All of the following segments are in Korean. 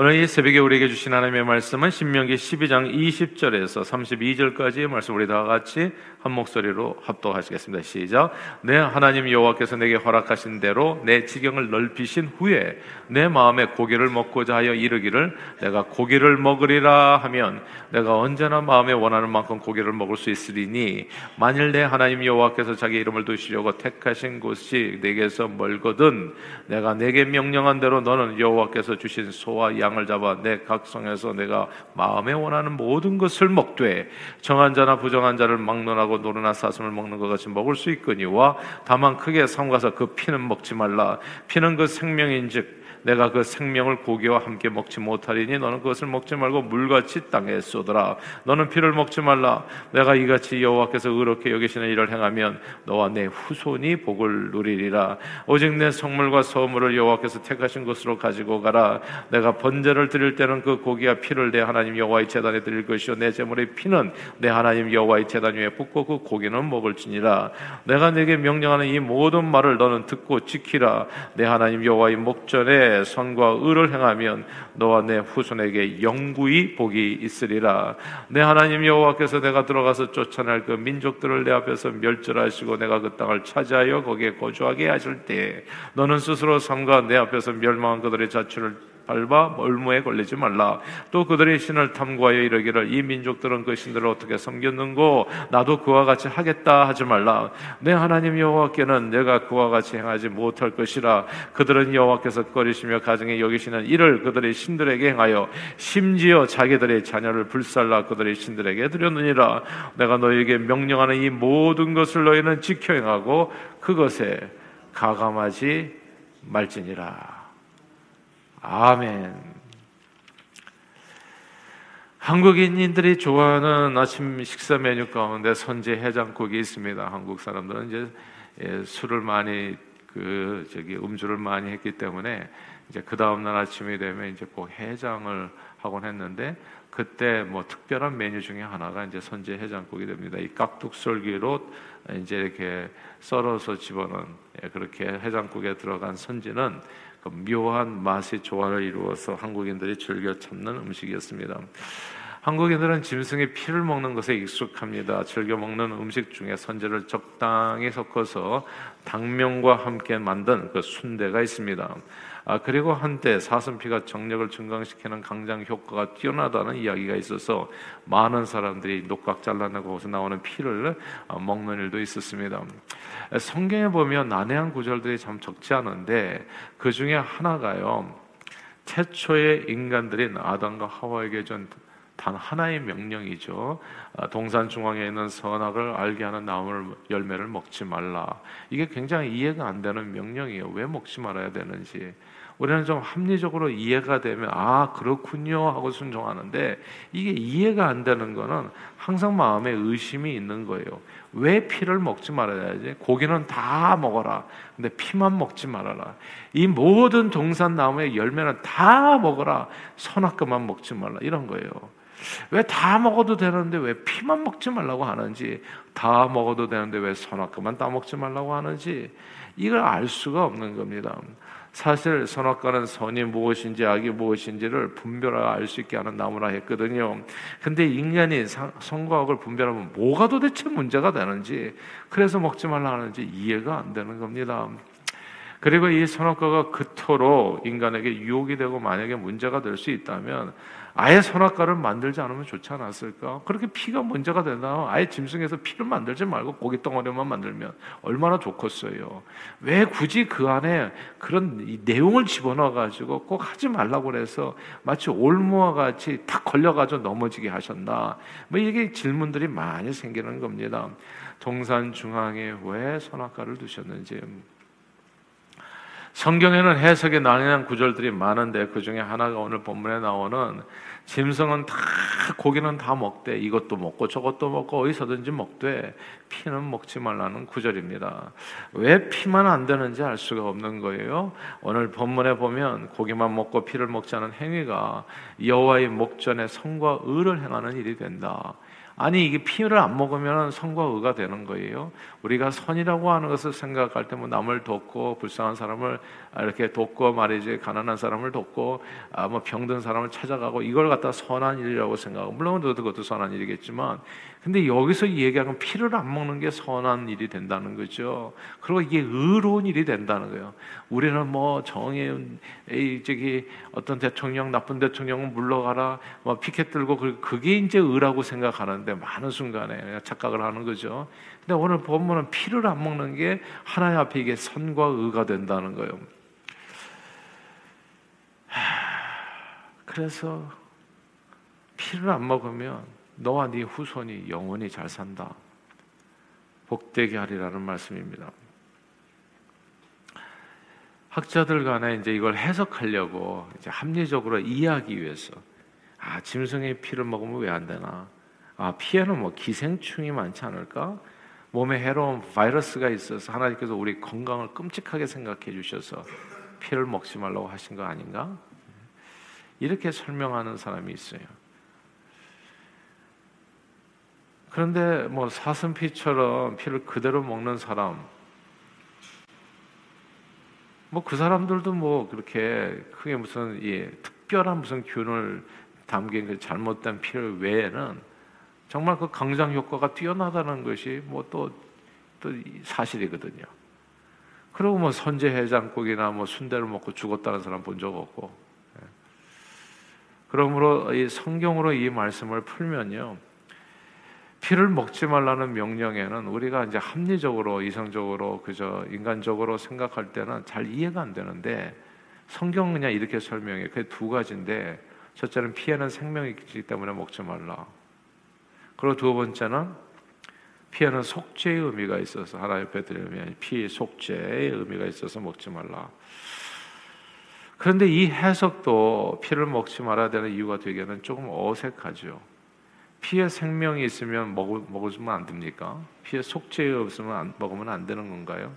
오늘 이 새벽에 우리에게 주신 하나님의 말씀은 신명기 12장 20절에서 32절까지의 말씀 우리 다 같이 한 목소리로 합독하시겠습니다. 시작. 내 하나님 여호와께서 내게 허락하신 대로 내 지경을 넓히신 후에 내 마음에 고기를 먹고자 하여 이르기를 내가 고기를 먹으리라 하면 내가 언제나 마음에 원하는 만큼 고기를 먹을 수 있으리니 만일 내 하나님 여호와께서 자기 이름을 두시려고 택하신 곳이 내게서 멀거든 내가 내게 명령한 대로 너는 여호와께서 주신 소와 양 양을 잡아 내 각성에서 내가 마음에 원하는 모든 것을 먹되 정한 자나 부정한 자를 막론하고 노르나 사슴을 먹는 것 같이 먹을 수 있거니와 다만 크게 삼가서 그 피는 먹지 말라. 피는 그 생명인즉 내가 그 생명을 고기와 함께 먹지 못하리니 너는 그것을 먹지 말고 물같이 땅에 쏟으라. 너는 피를 먹지 말라. 내가 이같이 여호와께서 의롭게 여기시는 일을 행하면 너와 내 후손이 복을 누리리라. 오직 내 성물과 소물을 여호와께서 택하신 곳으로 가지고 가라. 내가 번제를 드릴 때는 그 고기와 피를 내 하나님 여호와의 제단에 드릴 것이요 내 제물의 피는 내 하나님 여호와의 제단 위에 붓고 그 고기는 먹을지니라. 내가 내게 명령하는 이 모든 말을 너는 듣고 지키라. 내 하나님 여호와의 목전에 선과 의를 행하면 너와 내 후손에게 영구히 복이 있으리라. 내 하나님 여호와께서 내가 들어가서 쫓아낼 그 민족들을 내 앞에서 멸절하시고 내가 그 땅을 차지하여 거기에 거주하게 하실 때 너는 스스로 삼가 내 앞에서 멸망한 그들의 자취를 밟아 멀무에 걸리지 말라. 또 그들의 신을 탐구하여 이르기를 이 민족들은 그 신들을 어떻게 섬겼는고 나도 그와 같이 하겠다 하지 말라. 내 하나님 여호와께는 내가 그와 같이 행하지 못할 것이라. 그들은 여호와께서 꺼리시며 가정에 여기시는 이를 그들의 신들에게 행하여 심지어 자기들의 자녀를 불살라 그들의 신들에게 드렸느니라. 내가 너에게 명령하는 이 모든 것을 너희는 지켜 행하고 그것에 가감하지 말지니라. 아멘. 한국인들이 좋아하는 아침 식사 메뉴 가운데 선제 해장국이 있습니다. 한국 사람들은 이제 예, 술을 많이 그 저기 음주를 많이 했기 때문에 이제 그 다음 날 아침이 되면 이제 꼭 해장을 하곤 했는데 그때 뭐 특별한 메뉴 중에 하나가 이제 선제 해장국이 됩니다. 이 깍둑썰기로 이제 이렇게 썰어서 집어넣은 예, 그렇게 해장국에 들어간 선지는 그 묘한 맛의 조화를 이루어서 한국인들이 즐겨 찾는 음식이었습니다. 한국인들은 짐승의 피를 먹는 것에 익숙합니다. 즐겨 먹는 음식 중에 선제를 적당히 섞어서 당면과 함께 만든 그 순대가 있습니다. 아, 그리고 한때 사슴피가 정력을 증강시키는 강장 효과가 뛰어나다는 이야기가 있어서 많은 사람들이 녹각 잘라내고 거기서 나오는 피를 어, 먹는 일도 있었습니다. 성경에 보면 난해한 구절들이 참 적지 않은데 그 중에 하나가요. 최초의 인간들인 아담과 하와에게 준 단 하나의 명령이죠. 아, 동산 중앙에 있는 선악을 알게 하는 나무를 열매를 먹지 말라. 이게 굉장히 이해가 안 되는 명령이에요. 왜 먹지 말아야 되는지. 우리는 좀 합리적으로 이해가 되면 아 그렇군요 하고 순종하는데 이게 이해가 안 되는 거는 항상 마음에 의심이 있는 거예요. 왜 피를 먹지 말아야지? 고기는 다 먹어라. 근데 피만 먹지 말아라. 이 모든 동산 나무의 열매는 다 먹어라. 선악과만 먹지 말라. 이런 거예요. 왜 다 먹어도 되는데 왜 피만 먹지 말라고 하는지, 다 먹어도 되는데 왜 선악과만 따먹지 말라고 하는지, 이걸 알 수가 없는 겁니다. 사실 선악과는 선이 무엇인지 악이 무엇인지를 분별하여 알수 있게 하는 나무라 했거든요. 근데 인간이 선과 악을 분별하면 뭐가 도대체 문제가 되는지 그래서 먹지 말라 하는지 이해가 안 되는 겁니다. 그리고 이 선악과가 그토록 인간에게 유혹이 되고 만약에 문제가 될 수 있다면 아예 선악과를 만들지 않으면 좋지 않았을까? 그렇게 피가 문제가 되나? 아예 짐승에서 피를 만들지 말고 고기 덩어리만 만들면 얼마나 좋겠어요. 왜 굳이 그 안에 그런 내용을 집어넣어 가지고 꼭 하지 말라고 그래서 마치 올무와 같이 탁 걸려 가지고 넘어지게 하셨나? 뭐 이게 질문들이 많이 생기는 겁니다. 동산 중앙에 왜 선악과를 두셨는지 성경에는 해석에 난해한 구절들이 많은데 그 중에 하나가 오늘 본문에 나오는 짐승은 다 고기는 다 먹되 이것도 먹고 저것도 먹고 어디서든지 먹되 피는 먹지 말라는 구절입니다. 왜 피만 안 되는지 알 수가 없는 거예요. 오늘 본문에 보면 고기만 먹고 피를 않은 행위가 여호와의 목전에 성과 의를 행하는 일이 된다. 아니 이게 피를 안 먹으면 선과 의가 되는 거예요. 우리가 선이라고 하는 것을 생각할 때 뭐 남을 돕고 불쌍한 사람을 이렇게 돕고 말이지 가난한 사람을 돕고 아뭐 병든 사람을 찾아가고 이걸 갖다 선한 일이라고 생각하고 물론 그것도 선한 일이겠지만 근데 여기서 얘기하는 피를 안 먹는 게 선한 일이 된다는 거죠. 그리고 이게 의로운 일이 된다는 거예요. 우리는 뭐 정의은 이 저기 어떤 대통령 나쁜 대통령은 물러가라 뭐 피켓 들고 그게 이제 의라고 생각하는데 많은 순간에 착각을 하는 거죠. 근데 오늘 본문은 피를 안 먹는 게 하나님 앞에 이게 선과 의가 된다는 거예요. 그래서 피를 안 먹으면 너와 네 후손이 영원히 잘 산다. 복되게 하리라는 말씀입니다. 학자들 간에 이제 이걸 해석하려고 이제 합리적으로 이해하기 위해서 아 짐승의 피를 먹으면 왜 안 되나? 아 피에는 뭐 기생충이 많지 않을까? 몸에 해로운 바이러스가 있어서 하나님께서 우리 건강을 끔찍하게 생각해 주셔서 피를 먹지 말라고 하신 거 아닌가? 이렇게 설명하는 사람이 있어요. 그런데 뭐 사슴피처럼 피를 그대로 먹는 사람, 뭐 그 사람들도 뭐 그렇게 크게 무슨 예, 특별한 무슨 균을 담긴 그 잘못된 피를 외에는 정말 그 강장 효과가 뛰어나다는 것이 뭐 또 또 사실이거든요. 그리고 뭐 선제 해장국이나 뭐 순대를 먹고 죽었다는 사람 본 적 없고. 예. 그러므로 이 성경으로 이 말씀을 풀면요. 피를 먹지 말라는 명령에는 우리가 이제 합리적으로 이성적으로 그저 인간적으로 생각할 때는 잘 이해가 안 되는데 성경 그냥 이렇게 설명해. 그게 두 가지인데 첫째는 피에는 생명이 있기 때문에 먹지 말라. 그리고 두 번째는 피에는 속죄의 의미가 있어서 하나님 앞에 드리면 피 속죄의 의미가 있어서 먹지 말라. 그런데 이 해석도 피를 먹지 말아야 되는 이유가 되기에는 조금 어색하죠. 피에 생명이 있으면 먹, 먹으면 안 됩니까? 피에 속죄 없으면 안, 먹으면 안 되는 건가요?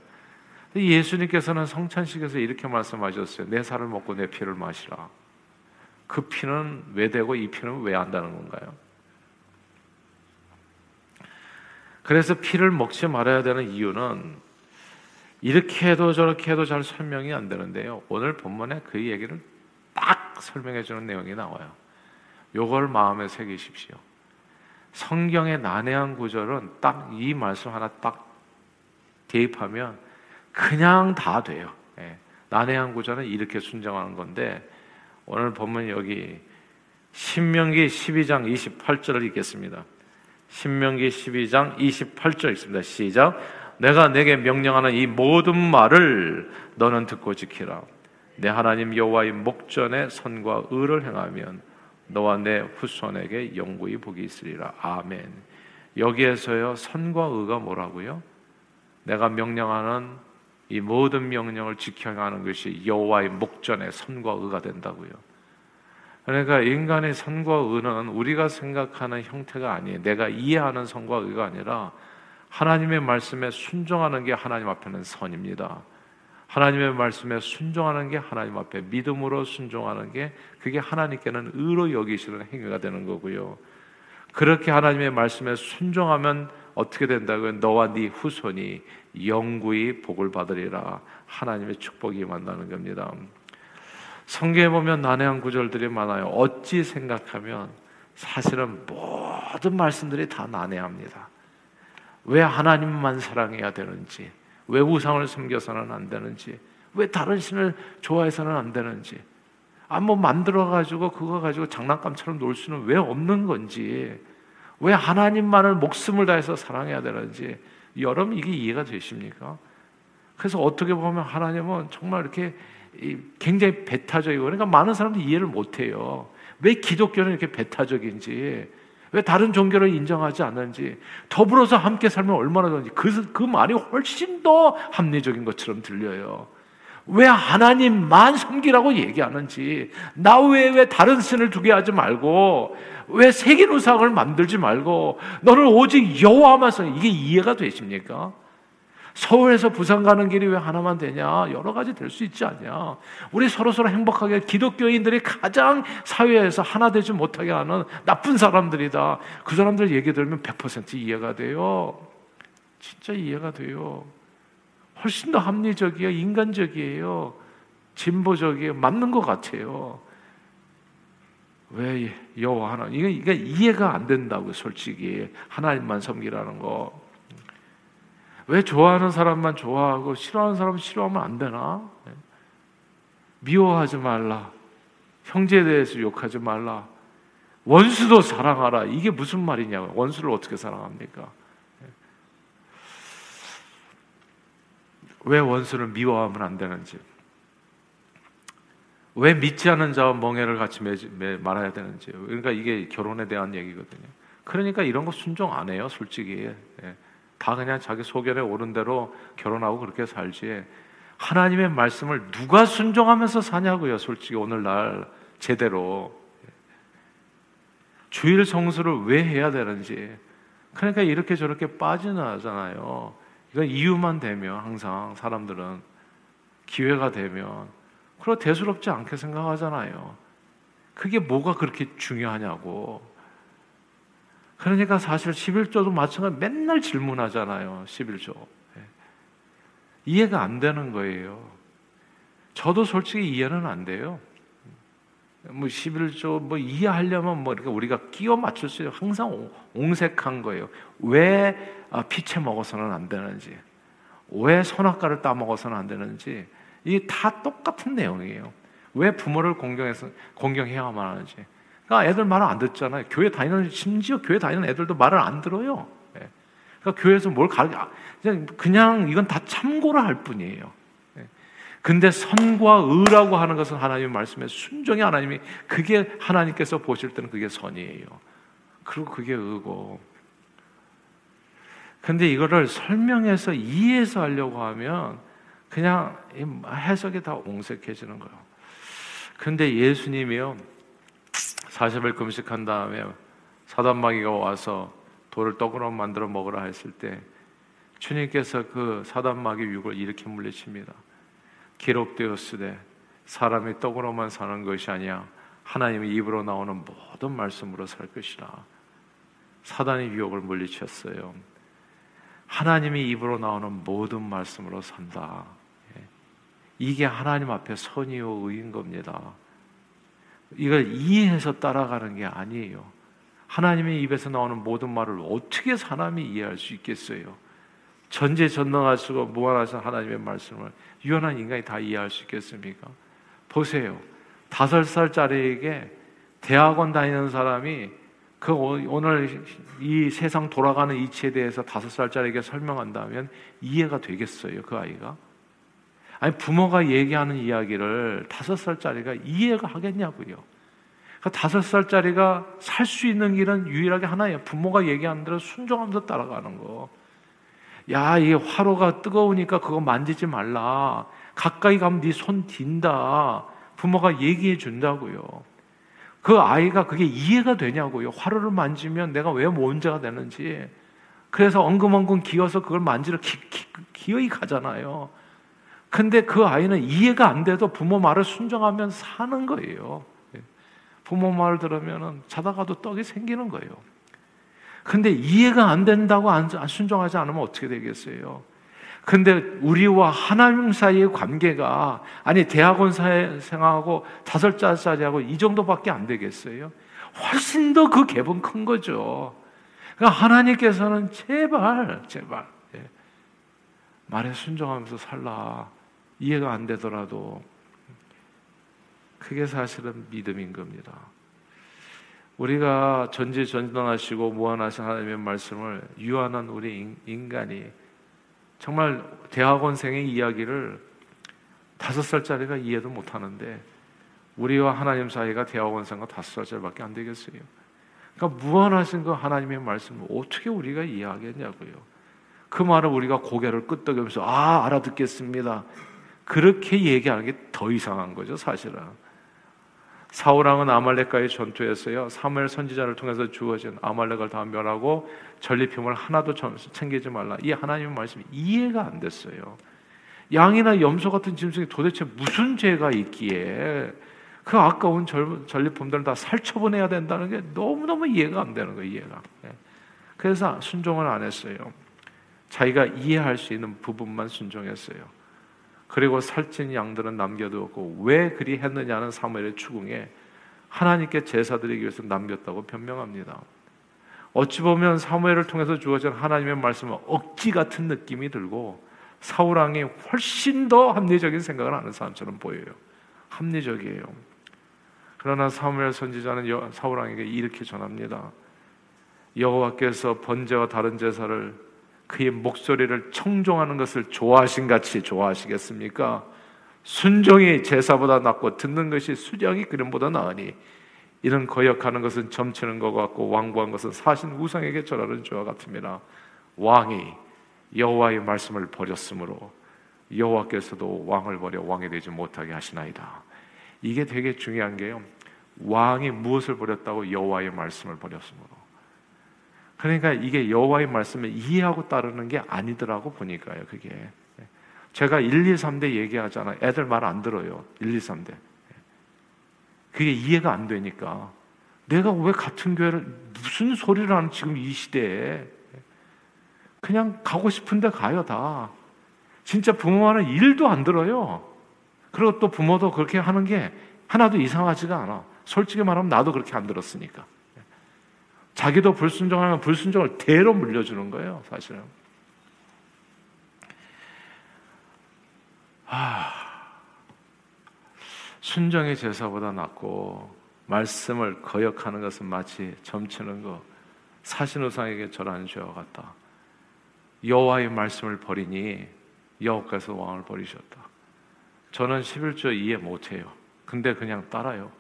예수님께서는 성찬식에서 이렇게 말씀하셨어요. 내 살을 먹고 내 피를 마시라. 그 피는 왜 되고 이 피는 왜 한다는 건가요? 그래서 피를 먹지 말아야 되는 이유는 이렇게 해도 저렇게 해도 잘 설명이 안 되는데요. 오늘 본문에 그 얘기를 딱 설명해 주는 내용이 나와요. 요걸 마음에 새기십시오. 성경의 난해한 구절은 딱 이 말씀 하나 딱 대입하면 그냥 다 돼요. 예. 난해한 구절은 이렇게 순정하는 건데 오늘 본문 여기 신명기 12장 28절을 읽겠습니다. 신명기 12장 28절 읽습니다. 시작. 내가 내게 명령하는 이 모든 말을 너는 듣고 지키라. 내 하나님 여호와의 목전에 선과 의를 행하면 너와 내 후손에게 영구히 복이 있으리라. 아멘. 여기에서요 선과 의가 뭐라고요? 내가 명령하는 이 모든 명령을 지켜가는 것이 여호와의 목전에 선과 의가 된다고요. 그러니까 인간의 선과 의는 우리가 생각하는 형태가 아니에요. 내가 이해하는 선과 의가 아니라 하나님의 말씀에 순종하는 게 하나님 앞에는 선입니다. 하나님의 말씀에 순종하는 게 하나님 앞에 믿음으로 순종하는 게 그게 하나님께는 의로 여기시는 행위가 되는 거고요. 그렇게 하나님의 말씀에 순종하면 어떻게 된다고요? 너와 네 후손이 영구히 복을 받으리라. 하나님의 축복이 만나는 겁니다. 성경에 보면 난해한 구절들이 많아요. 어찌 생각하면 사실은 모든 말씀들이 다 난해합니다. 왜 하나님만 사랑해야 되는지, 왜 우상을 섬겨서는 안 되는지, 왜 다른 신을 좋아해서는 안 되는지, 아, 뭐 만들어가지고 그거 가지고 장난감처럼 놀 수는 왜 없는 건지, 왜 하나님만을 목숨을 다해서 사랑해야 되는지, 여러분 이게 이해가 되십니까? 그래서 어떻게 보면 하나님은 정말 이렇게 굉장히 배타적이고, 그러니까 많은 사람들이 이해를 못 해요. 왜 기독교는 이렇게 배타적인지, 왜 다른 종교를 인정하지 않는지 더불어서 함께 살면 얼마나 좋은지 그, 그 말이 훨씬 더 합리적인 것처럼 들려요. 왜 하나님만 섬기라고 얘기하는지 나 외에 왜 다른 신을 두게 하지 말고 왜 세계 우상을 만들지 말고 너를 오직 여호와만 섬 이게 이해가 되십니까? 서울에서 부산 가는 길이 왜 하나만 되냐? 여러 가지 될 수 있지 않냐? 우리 서로 서로 행복하게 기독교인들이 가장 사회에서 하나 되지 못하게 하는 나쁜 사람들이다. 그 사람들 얘기 들으면 100% 이해가 돼요. 진짜 이해가 돼요. 훨씬 더 합리적이에요. 인간적이에요. 진보적이에요. 맞는 것 같아요. 왜 여호와 하나 이게, 이게 이해가 안 된다고 솔직히 하나님만 섬기라는 거. 왜 좋아하는 사람만 좋아하고 싫어하는 사람 싫어하면 안 되나? 미워하지 말라. 형제에 대해서 욕하지 말라. 원수도 사랑하라. 이게 무슨 말이냐고. 원수를 어떻게 사랑합니까? 왜 원수를 미워하면 안 되는지. 왜 믿지 않는 자와 멍해를 같이 매, 매, 말아야 되는지. 그러니까 이게 결혼에 대한 얘기거든요. 그러니까 이런 거 순종 안 해요, 솔직히. 예. 다 그냥 자기 소견에 오른 대로 결혼하고 그렇게 살지. 하나님의 말씀을 누가 순종하면서 사냐고요, 솔직히 오늘날 제대로. 주일 성수를 왜 해야 되는지. 그러니까 이렇게 저렇게 빠져나잖아요. 이건 이유만 되면 항상 사람들은 기회가 되면 그리고 대수롭지 않게 생각하잖아요. 그게 뭐가 그렇게 중요하냐고. 그러니까 사실 11조도 마찬가지 맨날 질문하잖아요. 11조. 예. 이해가 안 되는 거예요. 저도 솔직히 이해는 안 돼요. 뭐 11조 뭐 이해하려면 뭐 이렇게 우리가 끼워 맞출 수 있는 항상 옹색한 거예요. 왜 아, 피채 먹어서는 안 되는지, 왜 선악과를 따 먹어서는 안 되는지 이게 다 똑같은 내용이에요. 왜 부모를 공경해서 공경해야만 하는지. 그러니까 애들 말을 안 듣잖아요. 교회 다니는 심지어 교회 다니는 애들도 말을 안 들어요. 예. 그러니까 교회에서 뭘 가르쳐 아, 그냥 그냥 이건 다 참고를 할 뿐이에요. 예. 근데 선과 의라고 하는 것은 하나님의 말씀에 순종이 하나님이 그게 하나님께서 보실 때는 그게 선이에요. 그리고 그게 의고. 근데 이거를 설명해서 이해해서 하려고 하면 그냥 해석이 다 옹색해지는 거예요. 근데 예수님이요. 40일 금식한 다음에 사단마귀가 와서 돌을 떡으로 만들어 먹으라 했을 때 주님께서 그 사단마귀 육을 이렇게 물리칩니다. 기록되었으되 사람이 떡으로만 사는 것이 아니야 하나님의 입으로 나오는 모든 말씀으로 살 것이라. 사단의 유혹을 물리쳤어요. 하나님의 입으로 나오는 모든 말씀으로 산다. 이게 하나님 앞에 선이요 의인 겁니다. 이걸 이해해서 따라가는 게 아니에요. 하나님의 입에서 나오는 모든 말을 어떻게 사람이 이해할 수 있겠어요? 전제 전능하시고 무한하신 하나님의 말씀을 유한한 인간이 다 이해할 수 있겠습니까? 보세요. 다섯 살짜리에게 대학원 다니는 사람이 그 오늘 이 세상 돌아가는 이치에 대해서 다섯 살짜리에게 설명한다면 이해가 되겠어요, 그 아이가? 아니 부모가 얘기하는 이야기를 다섯 살짜리가 이해가 하겠냐고요. 그 다섯 살짜리가 살 수 있는 길은 유일하게 하나예요. 부모가 얘기하는 대로 순종하면서 따라가는 거. 야, 이 화로가 뜨거우니까 그거 만지지 말라. 가까이 가면 네 손 딘다. 부모가 얘기해 준다고요. 그 아이가 그게 이해가 되냐고요. 화로를 만지면 내가 왜 문제가 되는지. 그래서 엉금엉금 기어서 그걸 만지러 기, 기, 기어이 가잖아요. 근데 그 아이는 이해가 안 돼도 부모 말을 순종하면 사는 거예요. 부모 말 들으면 자다가도 떡이 생기는 거예요. 근데 이해가 안 된다고 안 순종하지 않으면 어떻게 되겠어요? 근데 우리와 하나님 사이의 관계가 아니 대학원 생하고 다섯 살짜리하고 이 정도밖에 안 되겠어요? 훨씬 더 그 갭은 큰 거죠. 그러니까 하나님께서는 제발 제발 예. 말에 순종하면서 살라. 이해가 안 되더라도 그게 사실은 믿음인 겁니다. 우리가 전지 전능하시고 무한하신 하나님의 말씀을 유한한 우리 인간이 정말 대학원생의 이야기를 다섯 살짜리가 이해도 못 하는데 우리와 하나님 사이가 대학원생과 다섯 살짜리밖에 안 되겠어요. 그러니까 무한하신 그 하나님의 말씀을 어떻게 우리가 이해하겠냐고요. 그 말을 우리가 고개를 끄덕이면서 아 알아듣겠습니다. 그렇게 얘기하는 게 더 이상한 거죠, 사실은. 사울왕은 아말렉과의 전투에서요 사무엘 선지자를 통해서 주어진 아말렉을 다 멸하고 전리품을 하나도 챙기지 말라. 이 하나님의 말씀이 이해가 안 됐어요. 양이나 염소 같은 짐승이 도대체 무슨 죄가 있기에 그 아까운 전리품들을 다 살처분해야 된다는 게 너무너무 이해가 안 되는 거예요, 이해가. 예. 그래서 순종을 안 했어요. 자기가 이해할 수 있는 부분만 순종했어요. 그리고 살찐 양들은 남겨두었고 왜 그리 했느냐는 사무엘의 추궁에 하나님께 제사 드리기 위해서 남겼다고 변명합니다. 어찌 보면 사무엘을 통해서 주어진 하나님의 말씀은 억지 같은 느낌이 들고 사울 왕이 훨씬 더 합리적인 생각을 하는 사람처럼 보여요. 합리적이에요. 그러나 사무엘 선지자는 사울 왕에게 이렇게 전합니다. 여호와께서 번제와 다른 제사를 그의 목소리를 청종하는 것을 좋아하신 같이 좋아하시겠습니까? 순종이 제사보다 낫고 듣는 것이 수령이 그림보다 나으니 이런 거역하는 것은 점치는 것 같고 왕부한 것은 사신 우상에게 절하는 죄와 같습니다. 왕이 여호와의 말씀을 버렸으므로 여호와께서도 왕을 버려 왕이 되지 못하게 하시나이다. 이게 되게 중요한 게요. 왕이 무엇을 버렸다고 여호와의 말씀을 버렸으므로 그러니까 이게 여호와의 말씀을 이해하고 따르는 게 아니더라고 보니까요. 그게 제가 1, 2, 3대 얘기하잖아. 애들 말 안 들어요. 1, 2, 3대. 그게 이해가 안 되니까 내가 왜 같은 교회를 무슨 소리를 하는 지금 이 시대에 그냥 가고 싶은데 가요 다. 진짜 부모와는 일도 안 들어요. 그리고 또 부모도 그렇게 하는 게 하나도 이상하지가 않아. 솔직히 말하면 나도 그렇게 안 들었으니까. 자기도 불순종하면 불순종을 대로 물려주는 거예요, 사실은. 아, 순정의 제사보다 낫고 말씀을 거역하는 것은 마치 점치는 것, 사신우상에게 절하는 죄와 같다. 여호와의 말씀을 버리니 여호와께서 왕을 버리셨다. 저는 11조 이해 못해요. 근데 그냥 따라요.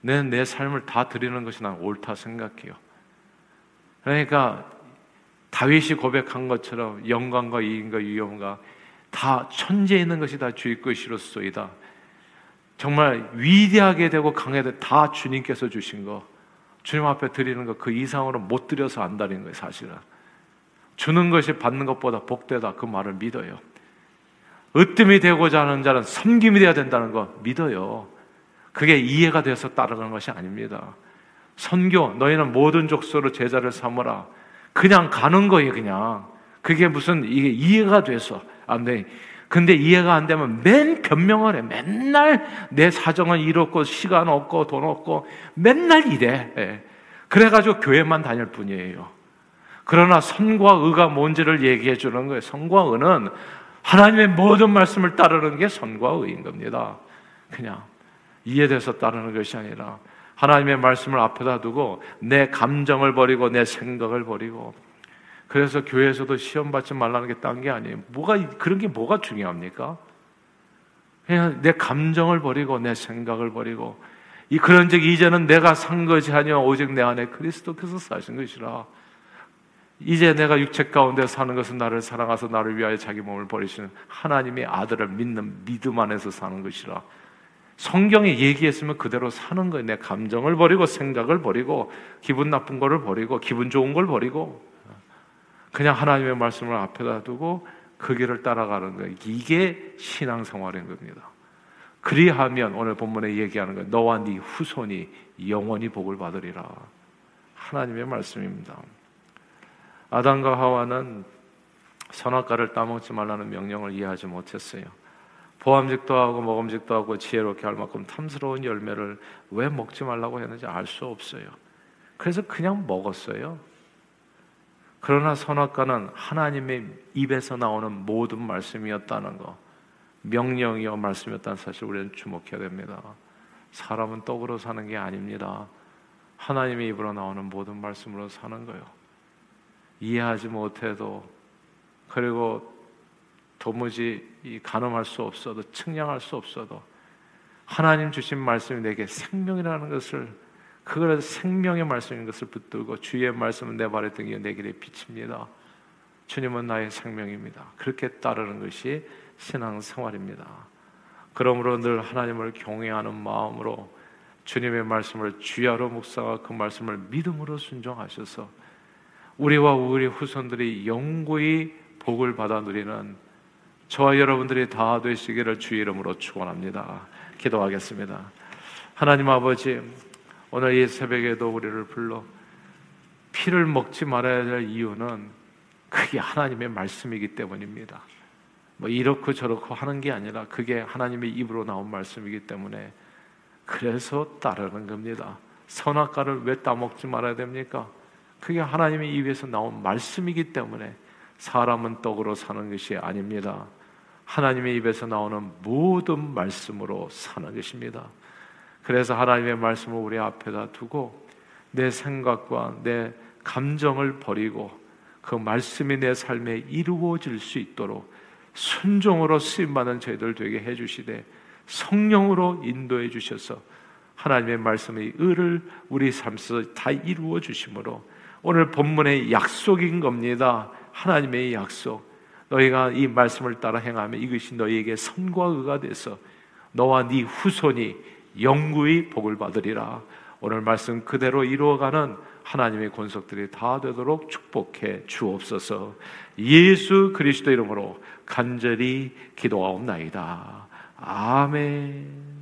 내, 내 삶을 다 드리는 것이 난 옳다 생각해요. 그러니까 다윗이 고백한 것처럼 영광과 이인과 위엄과 다 천지에 있는 것이 다 주의 것이로소이다. 정말 위대하게 되고 강하게 다 주님께서 주신 거, 주님 앞에 드리는 거 그 이상으로 못 드려서 안 드리는 거예요, 사실은. 주는 것이 받는 것보다 복되다 그 말을 믿어요. 으뜸이 되고자 하는 자는 섬김이 되어야 된다는 거 믿어요. 그게 이해가 돼서 따라가는 것이 아닙니다. 선교, 너희는 모든 족속으로 제자를 삼으라. 그냥 가는 거예요, 그냥. 그게 무슨 이게 이해가 돼서 안 돼. 근데 이해가 안 되면 맨 변명을 해. 맨날 내 사정은 이렇고 시간 없고 돈 없고 맨날 이래. 예. 그래가지고 교회만 다닐 뿐이에요. 그러나 선과 의가 뭔지를 얘기해 주는 거예요. 선과 의는 하나님의 모든 말씀을 따르는 게 선과 의인 겁니다. 그냥. 이해돼서 따르는 것이 아니라 하나님의 말씀을 앞에다 두고 내 감정을 버리고 내 생각을 버리고 그래서 교회에서도 시험 받지 말라는 게 딴 게 아니에요. 뭐가 그런 게 뭐가 중요합니까? 그냥 내 감정을 버리고 내 생각을 버리고 이 그런즉 이제는 내가 산 것이 아니요 오직 내 안에 그리스도께서 사신 것이라. 이제 내가 육체 가운데 사는 것은 나를 사랑하서 나를 위하여 자기 몸을 버리시는 하나님의 아들을 믿는 믿음 안에서 사는 것이라. 성경에 얘기했으면 그대로 사는 거예요. 내 감정을 버리고 생각을 버리고 기분 나쁜 거를 버리고 기분 좋은 걸 버리고 그냥 하나님의 말씀을 앞에다 두고 그 길을 따라가는 거예요. 이게 신앙생활인 겁니다. 그리하면 오늘 본문에 얘기하는 거예요. 너와 네 후손이 영원히 복을 받으리라. 하나님의 말씀입니다. 아담과 하와는 선악과를 따먹지 말라는 명령을 이해하지 못했어요. 보암직도 하고 먹음직도 하고 지혜롭게 할 만큼 탐스러운 열매를 왜 먹지 말라고 했는지 알 수 없어요. 그래서 그냥 먹었어요. 그러나 선악과는 하나님의 입에서 나오는 모든 말씀이었다는 거, 명령이요 말씀이었다는 사실 우리는 주목해야 됩니다. 사람은 떡으로 사는 게 아닙니다. 하나님의 입으로 나오는 모든 말씀으로 사는 거요. 이해하지 못해도 그리고 도무지 가늠할 수 없어도 측량할 수 없어도 하나님 주신 말씀이 내게 생명이라는 것을 그걸 생명의 말씀인 것을 붙들고 주의 말씀은 내 발에 등이여 내 길에 비칩니다. 주님은 나의 생명입니다. 그렇게 따르는 것이 신앙 생활입니다. 그러므로 늘 하나님을 경외하는 마음으로 주님의 말씀을 주야로 묵상하 그 말씀을 믿음으로 순종하셔서 우리와 우리 후손들이 영구히 복을 받아 누리는 저와 여러분들이 다 되시기를 주의 이름으로 축원합니다. 기도하겠습니다. 하나님 아버지 오늘 이 새벽에도 우리를 불러 피를 먹지 말아야 될 이유는 그게 하나님의 말씀이기 때문입니다. 뭐 이렇고 저렇고 하는 게 아니라 그게 하나님의 입으로 나온 말씀이기 때문에 그래서 따르는 겁니다. 선악과를 왜 따먹지 말아야 됩니까? 그게 하나님의 입에서 나온 말씀이기 때문에 사람은 떡으로 사는 것이 아닙니다. 하나님의 입에서 나오는 모든 말씀으로 사는 것입니다. 그래서 하나님의 말씀을 우리 앞에다 두고 내 생각과 내 감정을 버리고 그 말씀이 내 삶에 이루어질 수 있도록 순종으로 쓰임받는 저희들 되게 해주시되 성령으로 인도해 주셔서 하나님의 말씀의 의를 우리 삶에서 다 이루어 주심으로 오늘 본문의 약속인 겁니다. 하나님의 약속. 너희가 이 말씀을 따라 행하면 이것이 너희에게 선과 의가 돼서 너와 네 후손이 영구히 복을 받으리라. 오늘 말씀 그대로 이루어가는 하나님의 권속들이 다 되도록 축복해 주옵소서. 예수 그리스도 이름으로 간절히 기도하옵나이다. 아멘.